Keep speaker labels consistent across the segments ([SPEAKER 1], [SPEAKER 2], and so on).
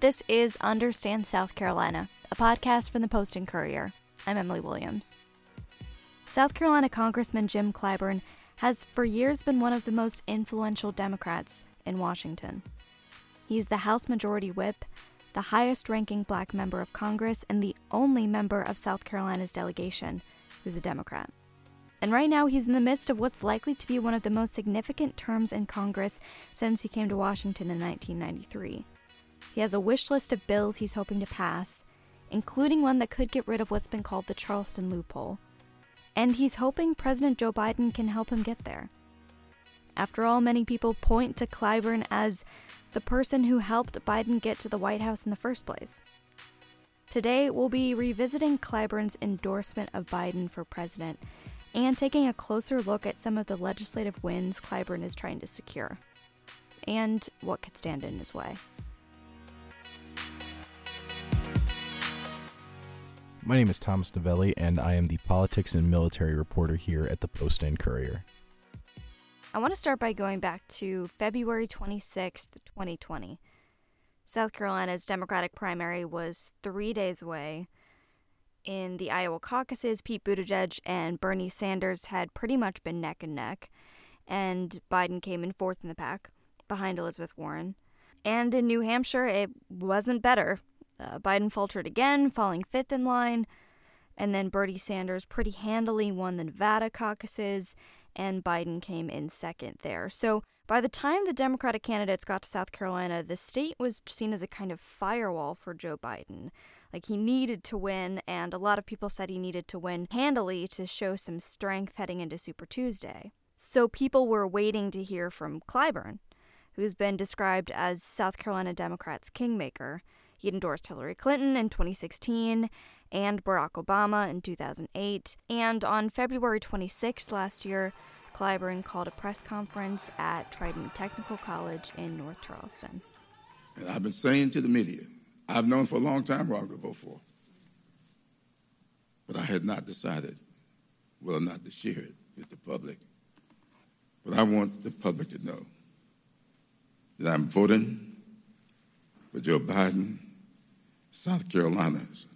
[SPEAKER 1] This is Understand South Carolina, a podcast from the Post and Courier. I'm Emily Williams. South Carolina Congressman Jim Clyburn has for years been one of the most influential Democrats in Washington. He's the House Majority Whip, the highest ranking black member of Congress, and the only member of South Carolina's delegation who's a Democrat. And right now, he's in the midst of what's likely to be one of the most significant terms in Congress since he came to Washington in 1993. He has a wish list of bills he's hoping to pass, including one that could get rid of what's been called the Charleston loophole. And he's hoping President Joe Biden can help him get there. After all, many people point to Clyburn as the person who helped Biden get to the White House in the first place. Today, we'll be revisiting Clyburn's endorsement of Biden for president and taking a closer look at some of the legislative wins Clyburn is trying to secure and what could stand in his way.
[SPEAKER 2] My name is Thomas Novelly, and I am the politics and military reporter here at the Post and Courier.
[SPEAKER 1] I want to start by going back to February 26th, 2020. South Carolina's Democratic primary was three days away. In the Iowa caucuses, Pete Buttigieg and Bernie Sanders had pretty much been neck and neck, and Biden came in fourth in the pack, behind Elizabeth Warren. And in New Hampshire, it wasn't better. Uh, Biden faltered again, falling fifth in line. And then Bernie Sanders pretty handily won the Nevada caucuses, and Biden came in second there. So by the time the Democratic candidates got to South Carolina, the state was seen as a kind of firewall for Joe Biden. Like he needed to win, and a lot of people said he needed to win handily to show some strength heading into Super Tuesday. So people were waiting to hear from Clyburn, who's been described as South Carolina Democrats' kingmaker. He endorsed Hillary Clinton in 2016 and Barack Obama in 2008. And on February 26 last year, Clyburn called a press conference at Trident Technical College in North Charleston.
[SPEAKER 3] And I've been saying to the media, I've known for a long time who I'm going to vote for. But I had not decided whether or not to share it with the public. But I want the public to know that I'm voting for Joe Biden South Carolinas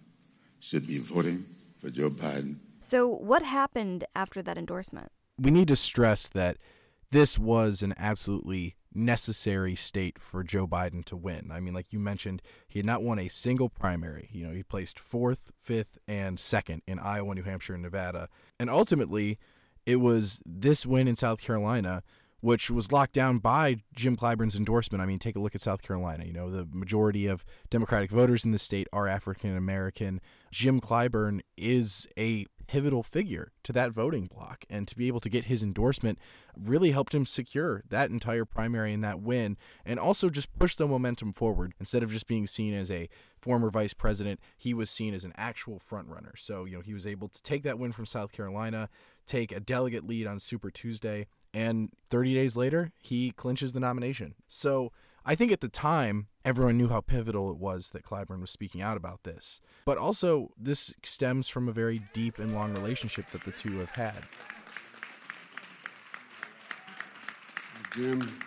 [SPEAKER 3] should be voting for Joe Biden.
[SPEAKER 1] So, what happened after that endorsement?
[SPEAKER 2] We need to stress that this was an absolutely necessary state for Joe Biden to win. I mean, like you mentioned, he had not won a single primary. You know, he placed fourth, fifth, and second in Iowa, New Hampshire, and Nevada. And ultimately, it was this win in South Carolina which was locked down by Jim Clyburn's endorsement. I mean, take a look at South Carolina. You know, the majority of Democratic voters in the state are African American. Jim Clyburn is a pivotal figure to that voting bloc. And to be able to get his endorsement really helped him secure that entire primary and that win, and also just push the momentum forward. Instead of just being seen as a former vice president, he was seen as an actual frontrunner. So, you know, he was able to take that win from South Carolina, take a delegate lead on Super Tuesday, and 30 days later, he clinches the nomination. So I think at the time, everyone knew how pivotal it was that Clyburn was speaking out about this. But also, this stems from a very deep and long relationship that the two have had.
[SPEAKER 4] Jim,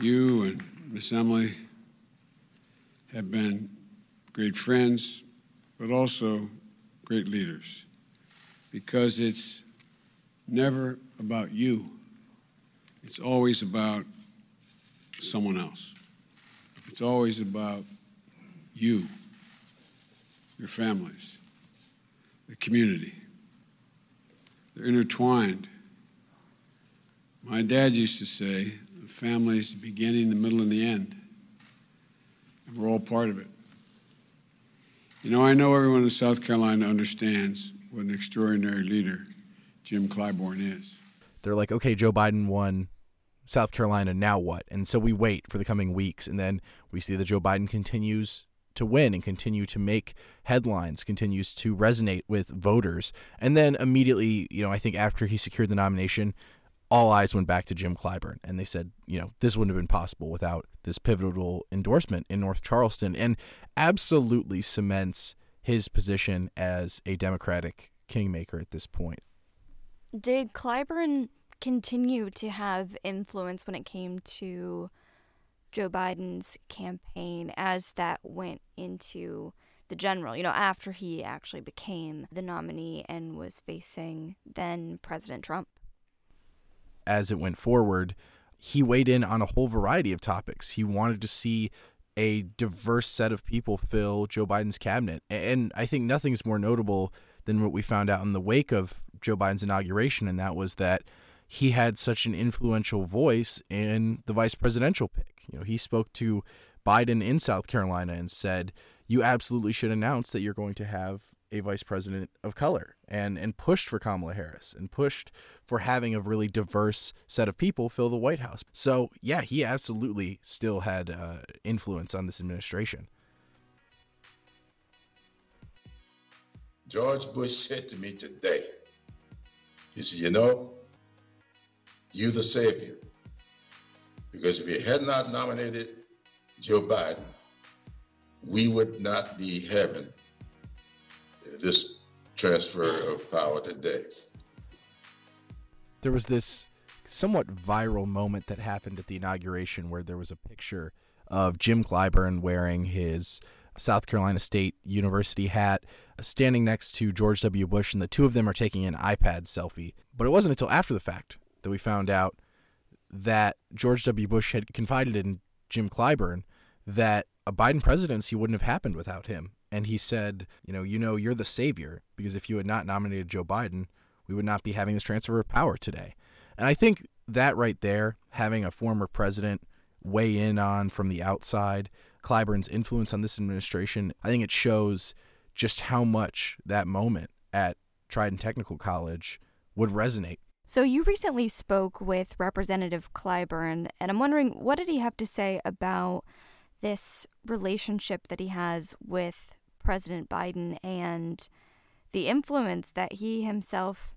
[SPEAKER 4] you and Miss Emily have been great friends, but also great leaders because it's never about you. It's always about someone else. It's always about you, your families, the community. They're intertwined. My dad used to say, the family is the beginning, the middle, and the end. And we're all part of it. You know, I know everyone in South Carolina understands what an extraordinary leader Jim Clyburn is.
[SPEAKER 2] They're like, okay, Joe Biden won South Carolina, now what? And so we wait for the coming weeks, and then we see that Joe Biden continues to win and continue to make headlines, continues to resonate with voters. And then immediately, you know, I think after he secured the nomination, all eyes went back to Jim Clyburn and they said, you know, this wouldn't have been possible without this pivotal endorsement in North Charleston and absolutely cements his position as a Democratic kingmaker at this point.
[SPEAKER 1] Did Clyburn continue to have influence when it came to Joe Biden's campaign as that went into the general, you know, after he actually became the nominee and was facing then President Trump.
[SPEAKER 2] As it went forward, he weighed in on a whole variety of topics. He wanted to see a diverse set of people fill Joe Biden's cabinet. And I think nothing's more notable than what we found out in the wake of Joe Biden's inauguration, and that was that he had such an influential voice in the vice presidential pick. You know, he spoke to Biden in South Carolina and said, "You absolutely should announce that you're going to have a vice president of color," and and pushed for Kamala Harris and pushed for having a really diverse set of people fill the White House. So yeah, he absolutely still had uh, influence on this administration.
[SPEAKER 3] George Bush said to me today, he said, You know, you the savior. Because if you had not nominated Joe Biden, we would not be having this transfer of power today.
[SPEAKER 2] There was this somewhat viral moment that happened at the inauguration where there was a picture of Jim Clyburn wearing his South Carolina State University hat, uh, standing next to George W. Bush, and the two of them are taking an iPad selfie. But it wasn't until after the fact that we found out that George W. Bush had confided in Jim Clyburn that a Biden presidency wouldn't have happened without him. And he said, you know, you know, you're the savior because if you had not nominated Joe Biden, we would not be having this transfer of power today. And I think that right there, having a former president weigh in on from the outside, Clyburn's influence on this administration, I think it shows just how much that moment at Trident Technical College would resonate.
[SPEAKER 1] So you recently spoke with Representative Clyburn, and I'm wondering what did he have to say about this relationship that he has with President Biden and the influence that he himself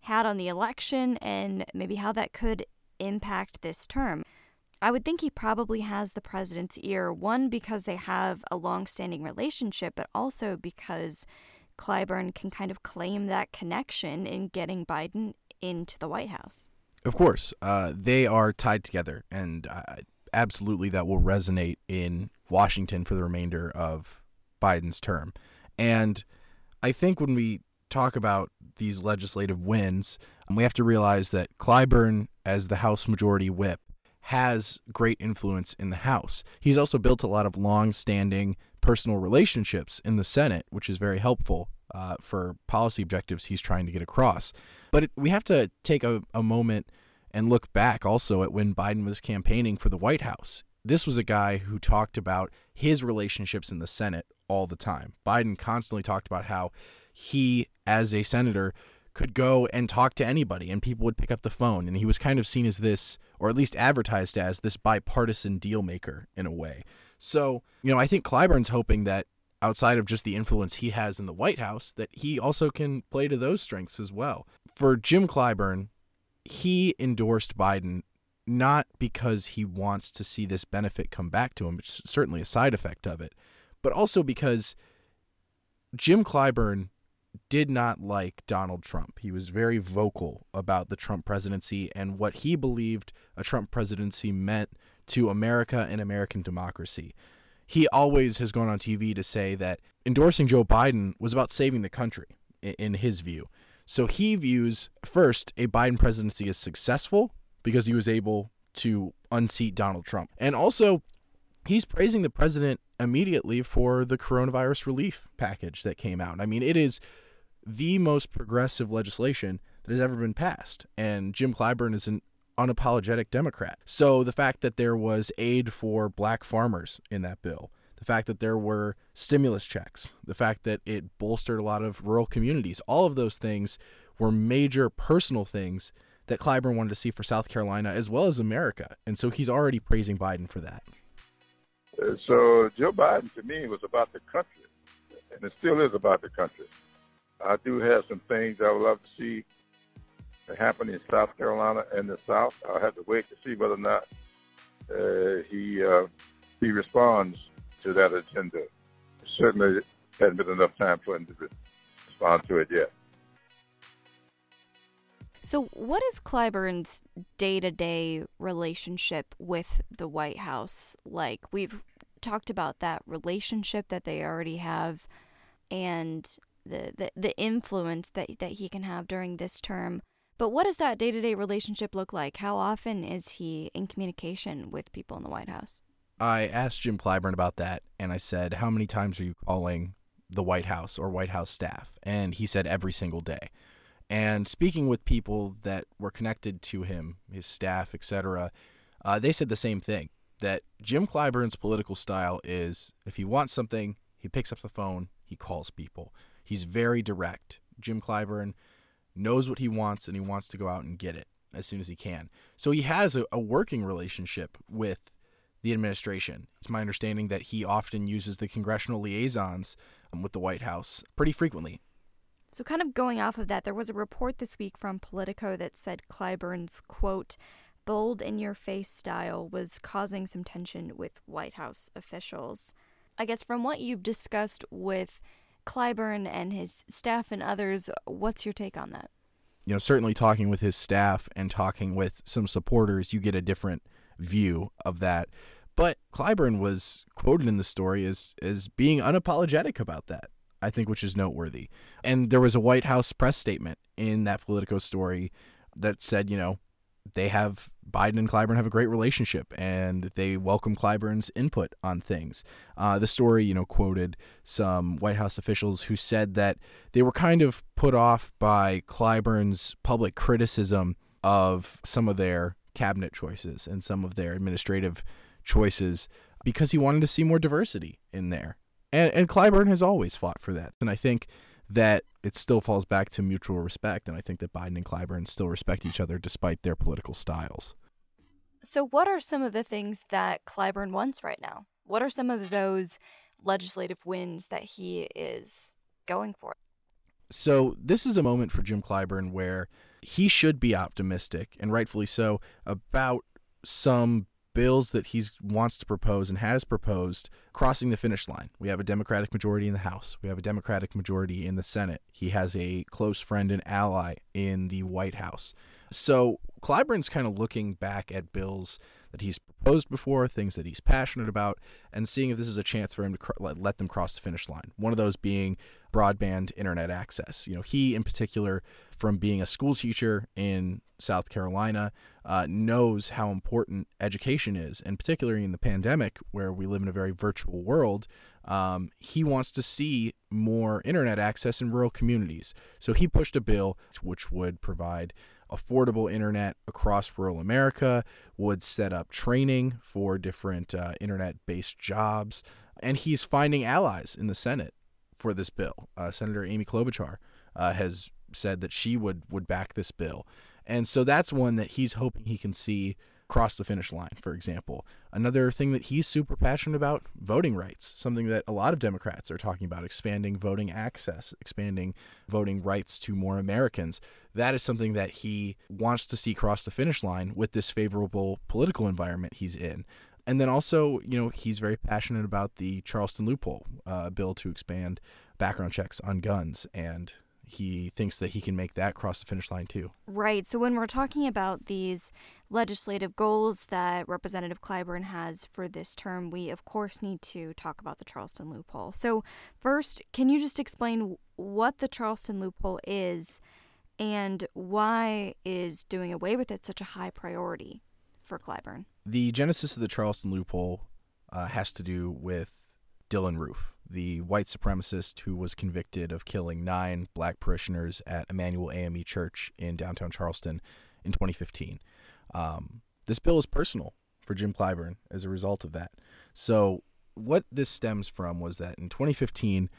[SPEAKER 1] had on the election and maybe how that could impact this term. I would think he probably has the president's ear, one, because they have a long standing relationship, but also because Clyburn can kind of claim that connection in getting Biden into the White House.
[SPEAKER 2] Of course, uh, they are tied together, and uh, absolutely that will resonate in Washington for the remainder of Biden's term. And I think when we talk about these legislative wins, we have to realize that Clyburn, as the House Majority Whip, has great influence in the House. He's also built a lot of long standing personal relationships in the Senate, which is very helpful uh, for policy objectives he's trying to get across. But it, we have to take a, a moment and look back also at when Biden was campaigning for the White House. This was a guy who talked about his relationships in the Senate all the time. Biden constantly talked about how he, as a senator, could go and talk to anybody and people would pick up the phone. And he was kind of seen as this, or at least advertised as this bipartisan deal maker in a way. So, you know, I think Clyburn's hoping that outside of just the influence he has in the White House, that he also can play to those strengths as well. For Jim Clyburn, he endorsed Biden not because he wants to see this benefit come back to him, which is certainly a side effect of it, but also because Jim Clyburn did not like Donald Trump. He was very vocal about the Trump presidency and what he believed a Trump presidency meant to America and American democracy. He always has gone on TV to say that endorsing Joe Biden was about saving the country, in his view. So he views, first, a Biden presidency as successful because he was able to unseat Donald Trump. And also, he's praising the president immediately for the coronavirus relief package that came out. I mean, it is the most progressive legislation that has ever been passed. And Jim Clyburn is an unapologetic Democrat. So the fact that there was aid for black farmers in that bill, the fact that there were stimulus checks, the fact that it bolstered a lot of rural communities, all of those things were major personal things that Clyburn wanted to see for South Carolina as well as America. And so he's already praising Biden for that.
[SPEAKER 5] Uh, so Joe Biden to me was about the country, and it still is about the country. I do have some things I would love to see happen in South Carolina and the South. I'll have to wait to see whether or not uh, he uh, he responds to that agenda. Certainly, hasn't been enough time for him to respond to it yet.
[SPEAKER 1] So, what is Clyburn's day to day relationship with the White House like? We've talked about that relationship that they already have and the, the, the influence that, that he can have during this term. But what does that day to day relationship look like? How often is he in communication with people in the White House?
[SPEAKER 2] I asked Jim Clyburn about that, and I said, How many times are you calling the White House or White House staff? And he said, Every single day. And speaking with people that were connected to him, his staff, etc., uh, they said the same thing that Jim Clyburn's political style is if he wants something, he picks up the phone, he calls people. He's very direct. Jim Clyburn knows what he wants and he wants to go out and get it as soon as he can. So he has a, a working relationship with the administration. It's my understanding that he often uses the congressional liaisons um, with the White House pretty frequently.
[SPEAKER 1] So, kind of going off of that, there was a report this week from Politico that said Clyburn's quote, bold in your face style was causing some tension with White House officials. I guess from what you've discussed with Clyburn and his staff and others, what's your take on that?
[SPEAKER 2] You know, certainly talking with his staff and talking with some supporters, you get a different view of that. But Clyburn was quoted in the story as as being unapologetic about that. I think which is noteworthy. And there was a White House press statement in that Politico story that said, you know, they have Biden and Clyburn have a great relationship, and they welcome Clyburn's input on things. Uh, the story, you know, quoted some White House officials who said that they were kind of put off by Clyburn's public criticism of some of their cabinet choices and some of their administrative choices because he wanted to see more diversity in there. And and Clyburn has always fought for that. And I think that it still falls back to mutual respect. And I think that Biden and Clyburn still respect each other despite their political styles.
[SPEAKER 1] So, what are some of the things that Clyburn wants right now? What are some of those legislative wins that he is going for?
[SPEAKER 2] So, this is a moment for Jim Clyburn where he should be optimistic, and rightfully so, about some bills that he wants to propose and has proposed crossing the finish line. We have a Democratic majority in the House. We have a Democratic majority in the Senate. He has a close friend and ally in the White House. So Clyburn's kind of looking back at bills that he's proposed before, things that he's passionate about, and seeing if this is a chance for him to cr- let them cross the finish line. One of those being broadband internet access. You know, he in particular, from being a school teacher in South Carolina, uh, knows how important education is, and particularly in the pandemic where we live in a very virtual world. Um, he wants to see more internet access in rural communities. So he pushed a bill which would provide affordable internet across rural America, would set up training for different uh, internet based jobs. And he's finding allies in the Senate for this bill. Uh, Senator Amy Klobuchar uh, has said that she would, would back this bill. And so that's one that he's hoping he can see cross the finish line, for example. Another thing that he's super passionate about voting rights, something that a lot of Democrats are talking about expanding voting access, expanding voting rights to more Americans. That is something that he wants to see cross the finish line with this favorable political environment he's in. And then also, you know, he's very passionate about the Charleston loophole uh, bill to expand background checks on guns and he thinks that he can make that cross the finish line too.
[SPEAKER 1] Right. So when we're talking about these legislative goals that Representative Clyburn has for this term, we of course need to talk about the Charleston loophole. So first, can you just explain what the Charleston loophole is and why is doing away with it such a high priority for Clyburn?
[SPEAKER 2] The genesis of the Charleston loophole uh, has to do with Dylan Roof the white supremacist who was convicted of killing nine black parishioners at Emanuel AME Church in downtown Charleston in 2015. Um, this bill is personal for Jim Clyburn as a result of that. So, what this stems from was that in 2015,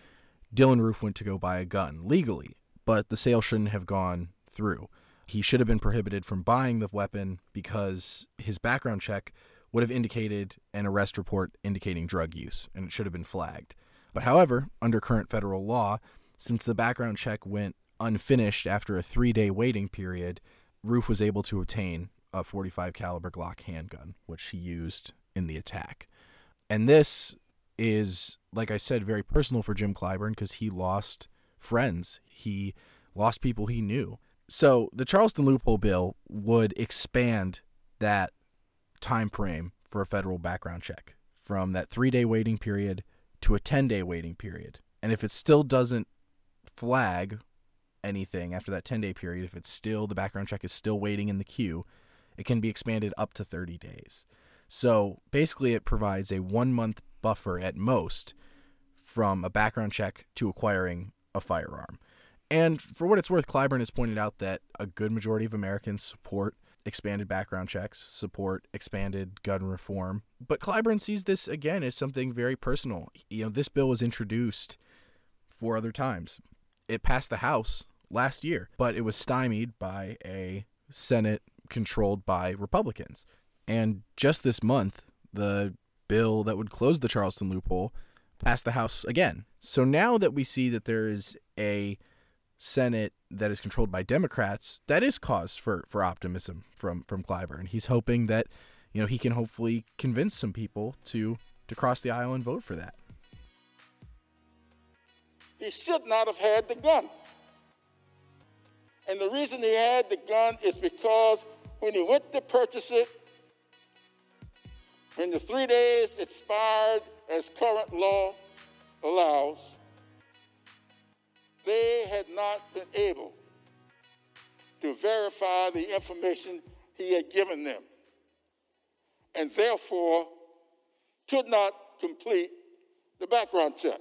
[SPEAKER 2] Dylan Roof went to go buy a gun legally, but the sale shouldn't have gone through. He should have been prohibited from buying the weapon because his background check would have indicated an arrest report indicating drug use, and it should have been flagged. But however, under current federal law, since the background check went unfinished after a 3-day waiting period, Roof was able to obtain a 45 caliber Glock handgun, which he used in the attack. And this is, like I said, very personal for Jim Clyburn because he lost friends. He lost people he knew. So the Charleston loophole bill would expand that time frame for a federal background check from that three day waiting period to a 10 day waiting period. And if it still doesn't flag anything after that 10 day period, if it's still the background check is still waiting in the queue, it can be expanded up to 30 days. So basically, it provides a one month buffer at most from a background check to acquiring a firearm. And for what it's worth, Clyburn has pointed out that a good majority of Americans support expanded background checks, support expanded gun reform. But Clyburn sees this again as something very personal. You know, this bill was introduced four other times. It passed the House last year, but it was stymied by a Senate controlled by Republicans. And just this month, the bill that would close the Charleston loophole passed the House again. So now that we see that there is a Senate that is controlled by Democrats, that is cause for, for optimism from from Clyburn. He's hoping that you know he can hopefully convince some people to to cross the aisle and vote for that.
[SPEAKER 6] He should not have had the gun. And the reason he had the gun is because when he went to purchase it, when the three days expired as current law allows, they had not been able to verify the information he had given them, and therefore could not complete the background check.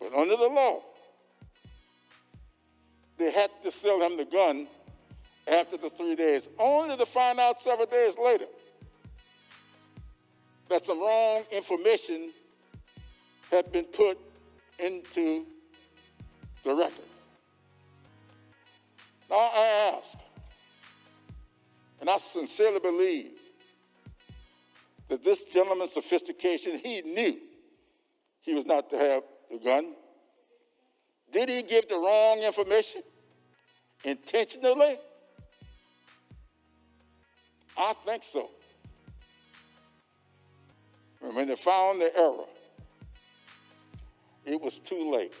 [SPEAKER 6] But under the law, they had to sell him the gun after the three days, only to find out several days later that some wrong information had been put into the record. Now I ask, and I sincerely believe that this gentleman's sophistication, he knew he was not to have the gun. Did he give the wrong information intentionally? I think so. And when they found the error, it was too late.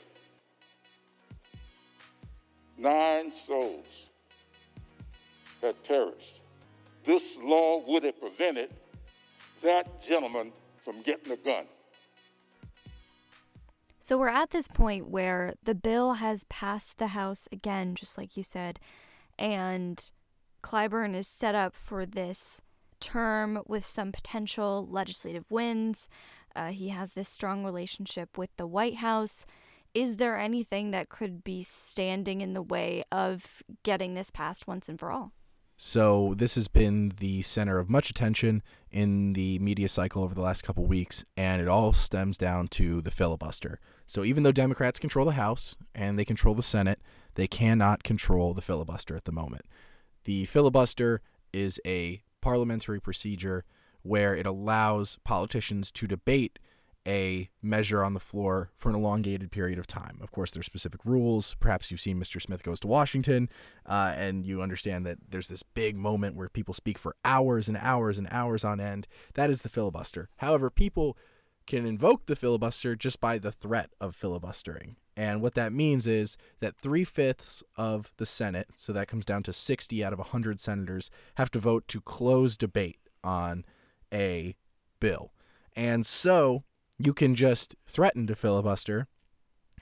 [SPEAKER 6] Nine souls had perished. This law would have prevented that gentleman from getting a gun.
[SPEAKER 1] So we're at this point where the bill has passed the House again, just like you said, and Clyburn is set up for this term with some potential legislative wins. Uh, he has this strong relationship with the White House. Is there anything that could be standing in the way of getting this passed once and for all?
[SPEAKER 2] So this has been the center of much attention in the media cycle over the last couple weeks, and it all stems down to the filibuster. So even though Democrats control the House and they control the Senate, they cannot control the filibuster at the moment. The filibuster is a parliamentary procedure where it allows politicians to debate a measure on the floor for an elongated period of time. Of course, there's specific rules. Perhaps you've seen Mr. Smith Goes to Washington, uh, and you understand that there's this big moment where people speak for hours and hours and hours on end. That is the filibuster. However, people can invoke the filibuster just by the threat of filibustering. And what that means is that three fifths of the Senate, so that comes down to 60 out of 100 senators, have to vote to close debate on a bill. And so you can just threaten to filibuster,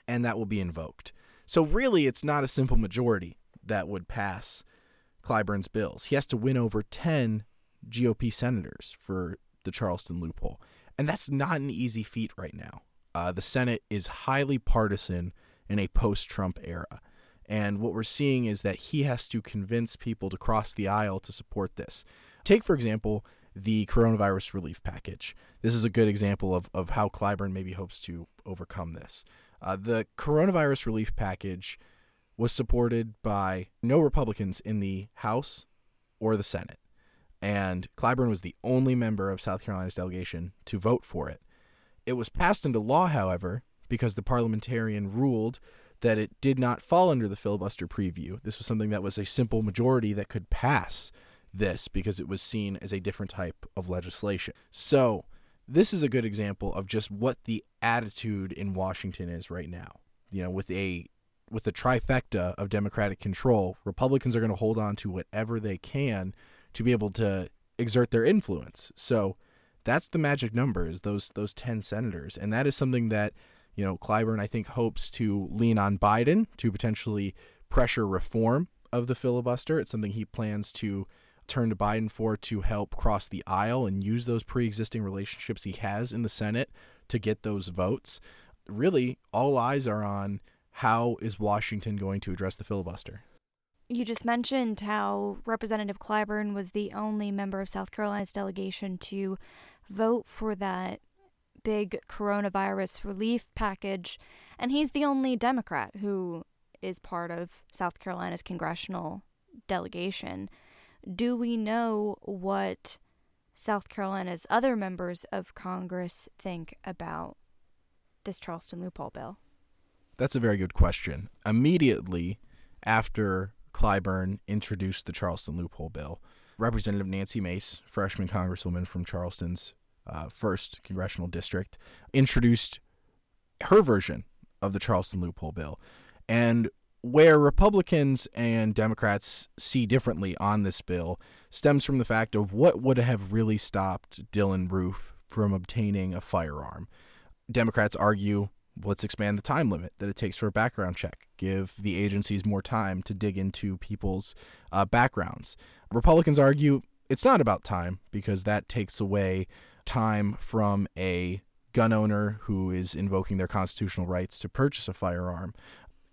[SPEAKER 2] and that will be invoked. So, really, it's not a simple majority that would pass Clyburn's bills. He has to win over 10 GOP senators for the Charleston loophole. And that's not an easy feat right now. Uh, the Senate is highly partisan in a post Trump era. And what we're seeing is that he has to convince people to cross the aisle to support this. Take, for example, the coronavirus relief package. This is a good example of, of how Clyburn maybe hopes to overcome this. Uh, the coronavirus relief package was supported by no Republicans in the House or the Senate. And Clyburn was the only member of South Carolina's delegation to vote for it. It was passed into law, however, because the parliamentarian ruled that it did not fall under the filibuster preview. This was something that was a simple majority that could pass this because it was seen as a different type of legislation. So, this is a good example of just what the attitude in Washington is right now. You know, with a with the trifecta of Democratic control, Republicans are going to hold on to whatever they can to be able to exert their influence. So that's the magic numbers, those those 10 senators. And that is something that, you know, Clyburn I think hopes to lean on Biden to potentially pressure reform of the filibuster. It's something he plans to turn to Biden for to help cross the aisle and use those pre-existing relationships he has in the Senate to get those votes. Really, all eyes are on how is Washington going to address the filibuster?
[SPEAKER 1] You just mentioned how Representative Clyburn was the only member of South Carolina's delegation to vote for that big coronavirus relief package, and he's the only Democrat who is part of South Carolina's congressional delegation. Do we know what South Carolina's other members of Congress think about this Charleston loophole bill?
[SPEAKER 2] That's a very good question. Immediately after Clyburn introduced the Charleston loophole bill, Representative Nancy Mace, freshman congresswoman from Charleston's uh, first congressional district, introduced her version of the Charleston loophole bill. And where Republicans and Democrats see differently on this bill stems from the fact of what would have really stopped Dylan Roof from obtaining a firearm. Democrats argue let's expand the time limit that it takes for a background check, give the agencies more time to dig into people's uh, backgrounds. Republicans argue it's not about time because that takes away time from a gun owner who is invoking their constitutional rights to purchase a firearm.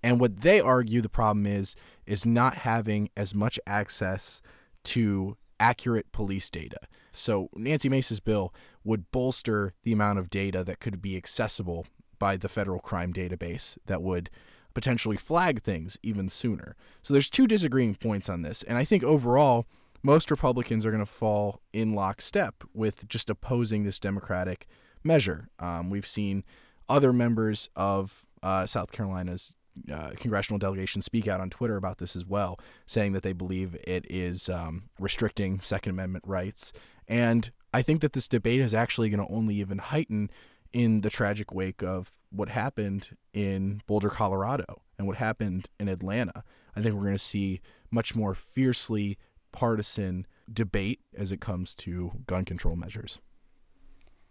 [SPEAKER 2] And what they argue the problem is is not having as much access to accurate police data. So Nancy Mace's bill would bolster the amount of data that could be accessible by the federal crime database that would potentially flag things even sooner. So there's two disagreeing points on this, and I think overall most Republicans are going to fall in lockstep with just opposing this Democratic measure. Um, we've seen other members of uh, South Carolina's uh, congressional delegation speak out on Twitter about this as well, saying that they believe it is um, restricting Second Amendment rights. And I think that this debate is actually going to only even heighten in the tragic wake of what happened in Boulder, Colorado, and what happened in Atlanta. I think we're going to see much more fiercely partisan debate as it comes to gun control measures.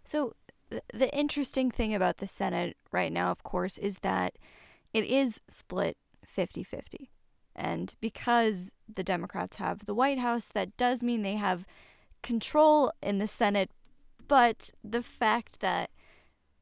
[SPEAKER 1] So, the interesting thing about the Senate right now, of course, is that it is split 50 50. And because the Democrats have the White House, that does mean they have control in the Senate. But the fact that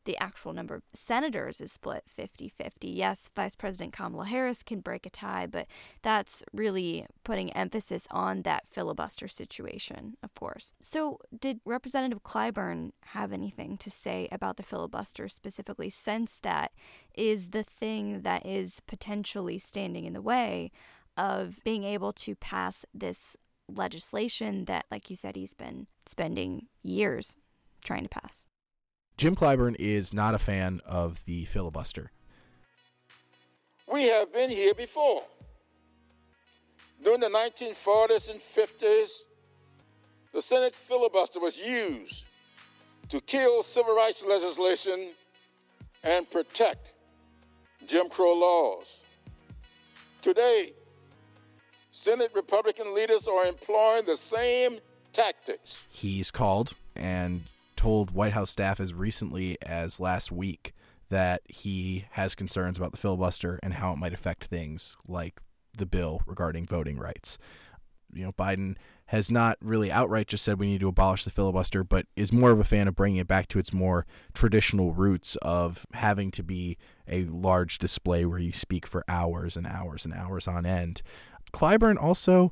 [SPEAKER 1] the actual number of senators is split 50 50. Yes, Vice President Kamala Harris can break a tie, but that's really putting emphasis on that filibuster situation, of course. So, did Representative Clyburn have anything to say about the filibuster specifically, since that is the thing that is potentially standing in the way of being able to pass this legislation that, like you said, he's been spending years trying to pass?
[SPEAKER 2] Jim Clyburn is not a fan of the filibuster.
[SPEAKER 6] We have been here before. During the 1940s and 50s, the Senate filibuster was used to kill civil rights legislation and protect Jim Crow laws. Today, Senate Republican leaders are employing the same tactics.
[SPEAKER 2] He's called and told White House staff as recently as last week that he has concerns about the filibuster and how it might affect things like the bill regarding voting rights. You know, Biden has not really outright just said we need to abolish the filibuster, but is more of a fan of bringing it back to its more traditional roots of having to be a large display where you speak for hours and hours and hours on end. Clyburn also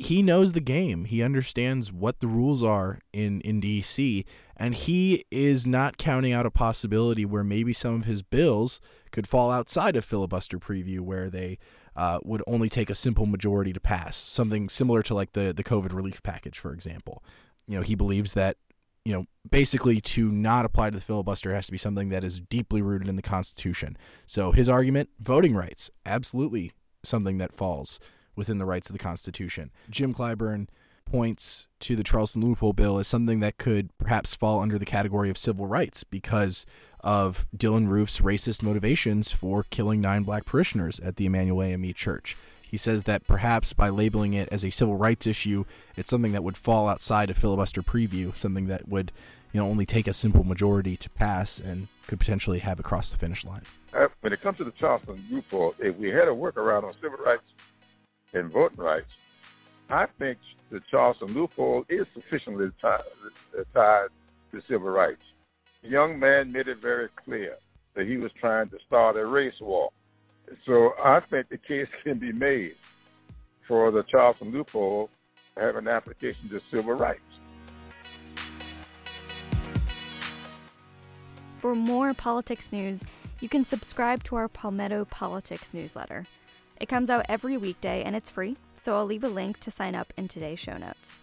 [SPEAKER 2] he knows the game. He understands what the rules are in in DC, and he is not counting out a possibility where maybe some of his bills could fall outside of filibuster preview, where they uh, would only take a simple majority to pass. Something similar to like the the COVID relief package, for example. You know, he believes that you know, basically to not apply to the filibuster has to be something that is deeply rooted in the Constitution. So his argument, voting rights, absolutely something that falls within the rights of the Constitution. Jim Clyburn points to the Charleston loophole bill as something that could perhaps fall under the category of civil rights because of Dylan Roof's racist motivations for killing nine black parishioners at the Emanuel AME Church. He says that perhaps by labeling it as a civil rights issue, it's something that would fall outside a filibuster preview, something that would, you know, only take a simple majority to pass and could potentially have across the finish line.
[SPEAKER 5] Uh, when it comes to the Charleston loophole, if we had a workaround on civil rights and voting rights, I think the Charleston loophole is sufficiently tied, tied to civil rights. The young man made it very clear that he was trying to start a race war. So I think the case can be made for the Charleston loophole to have an application to civil rights.
[SPEAKER 1] For more politics news, you can subscribe to our Palmetto Politics newsletter. It comes out every weekday and it's free, so I'll leave a link to sign up in today's show notes.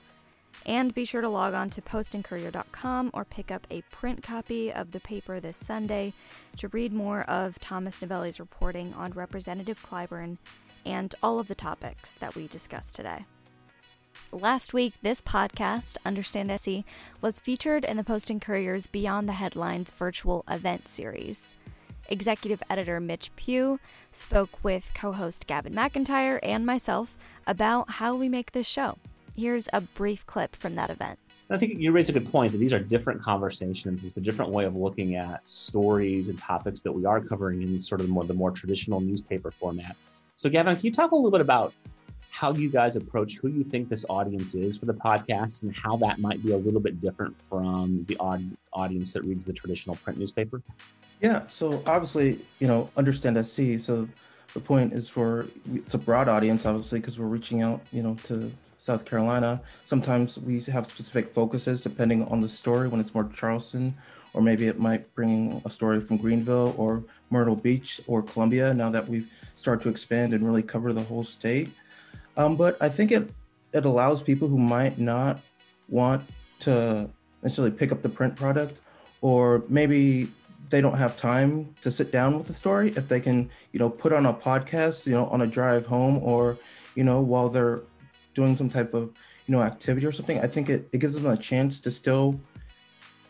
[SPEAKER 1] And be sure to log on to postandcourier.com or pick up a print copy of the paper this Sunday to read more of Thomas Novelly's reporting on Representative Clyburn and all of the topics that we discussed today. Last week, this podcast, Understand SC, was featured in the Post and Courier's Beyond the Headlines virtual event series. Executive editor Mitch Pugh spoke with co host Gavin McIntyre and myself about how we make this show. Here's a brief clip from that event.
[SPEAKER 7] I think you raise a good point that these are different conversations. It's a different way of looking at stories and topics that we are covering in sort of the more, the more traditional newspaper format. So, Gavin, can you talk a little bit about how you guys approach who you think this audience is for the podcast and how that might be a little bit different from the audience that reads the traditional print newspaper?
[SPEAKER 8] Yeah, so obviously, you know, understand SC. So the point is for it's a broad audience, obviously, because we're reaching out, you know, to South Carolina. Sometimes we have specific focuses depending on the story when it's more Charleston, or maybe it might bring a story from Greenville or Myrtle Beach or Columbia now that we've started to expand and really cover the whole state. Um, but I think it it allows people who might not want to necessarily pick up the print product or maybe they don't have time to sit down with the story if they can you know put on a podcast you know on a drive home or you know while they're doing some type of you know activity or something. I think it, it gives them a chance to still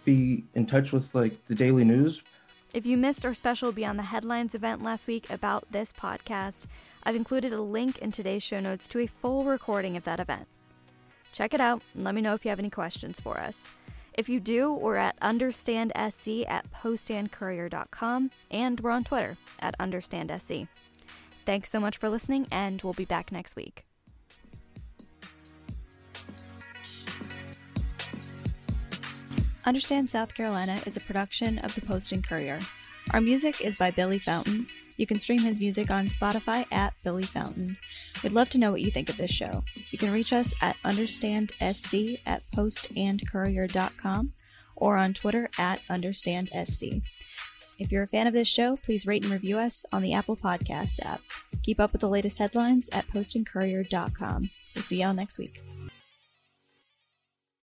[SPEAKER 8] be in touch with like the daily news
[SPEAKER 1] if you missed our special beyond the headlines event last week about this podcast i've included a link in today's show notes to a full recording of that event check it out and let me know if you have any questions for us if you do, we're at understandsc at postandcourier.com and we're on Twitter at understandsc. Thanks so much for listening, and we'll be back next week. Understand South Carolina is a production of the Post and Courier. Our music is by Billy Fountain. You can stream his music on Spotify at Billy Fountain. We'd love to know what you think of this show. You can reach us at understandsc at postandcourier.com or on Twitter at understandsc. If you're a fan of this show, please rate and review us on the Apple Podcasts app. Keep up with the latest headlines at postandcourier.com. We'll see y'all next week.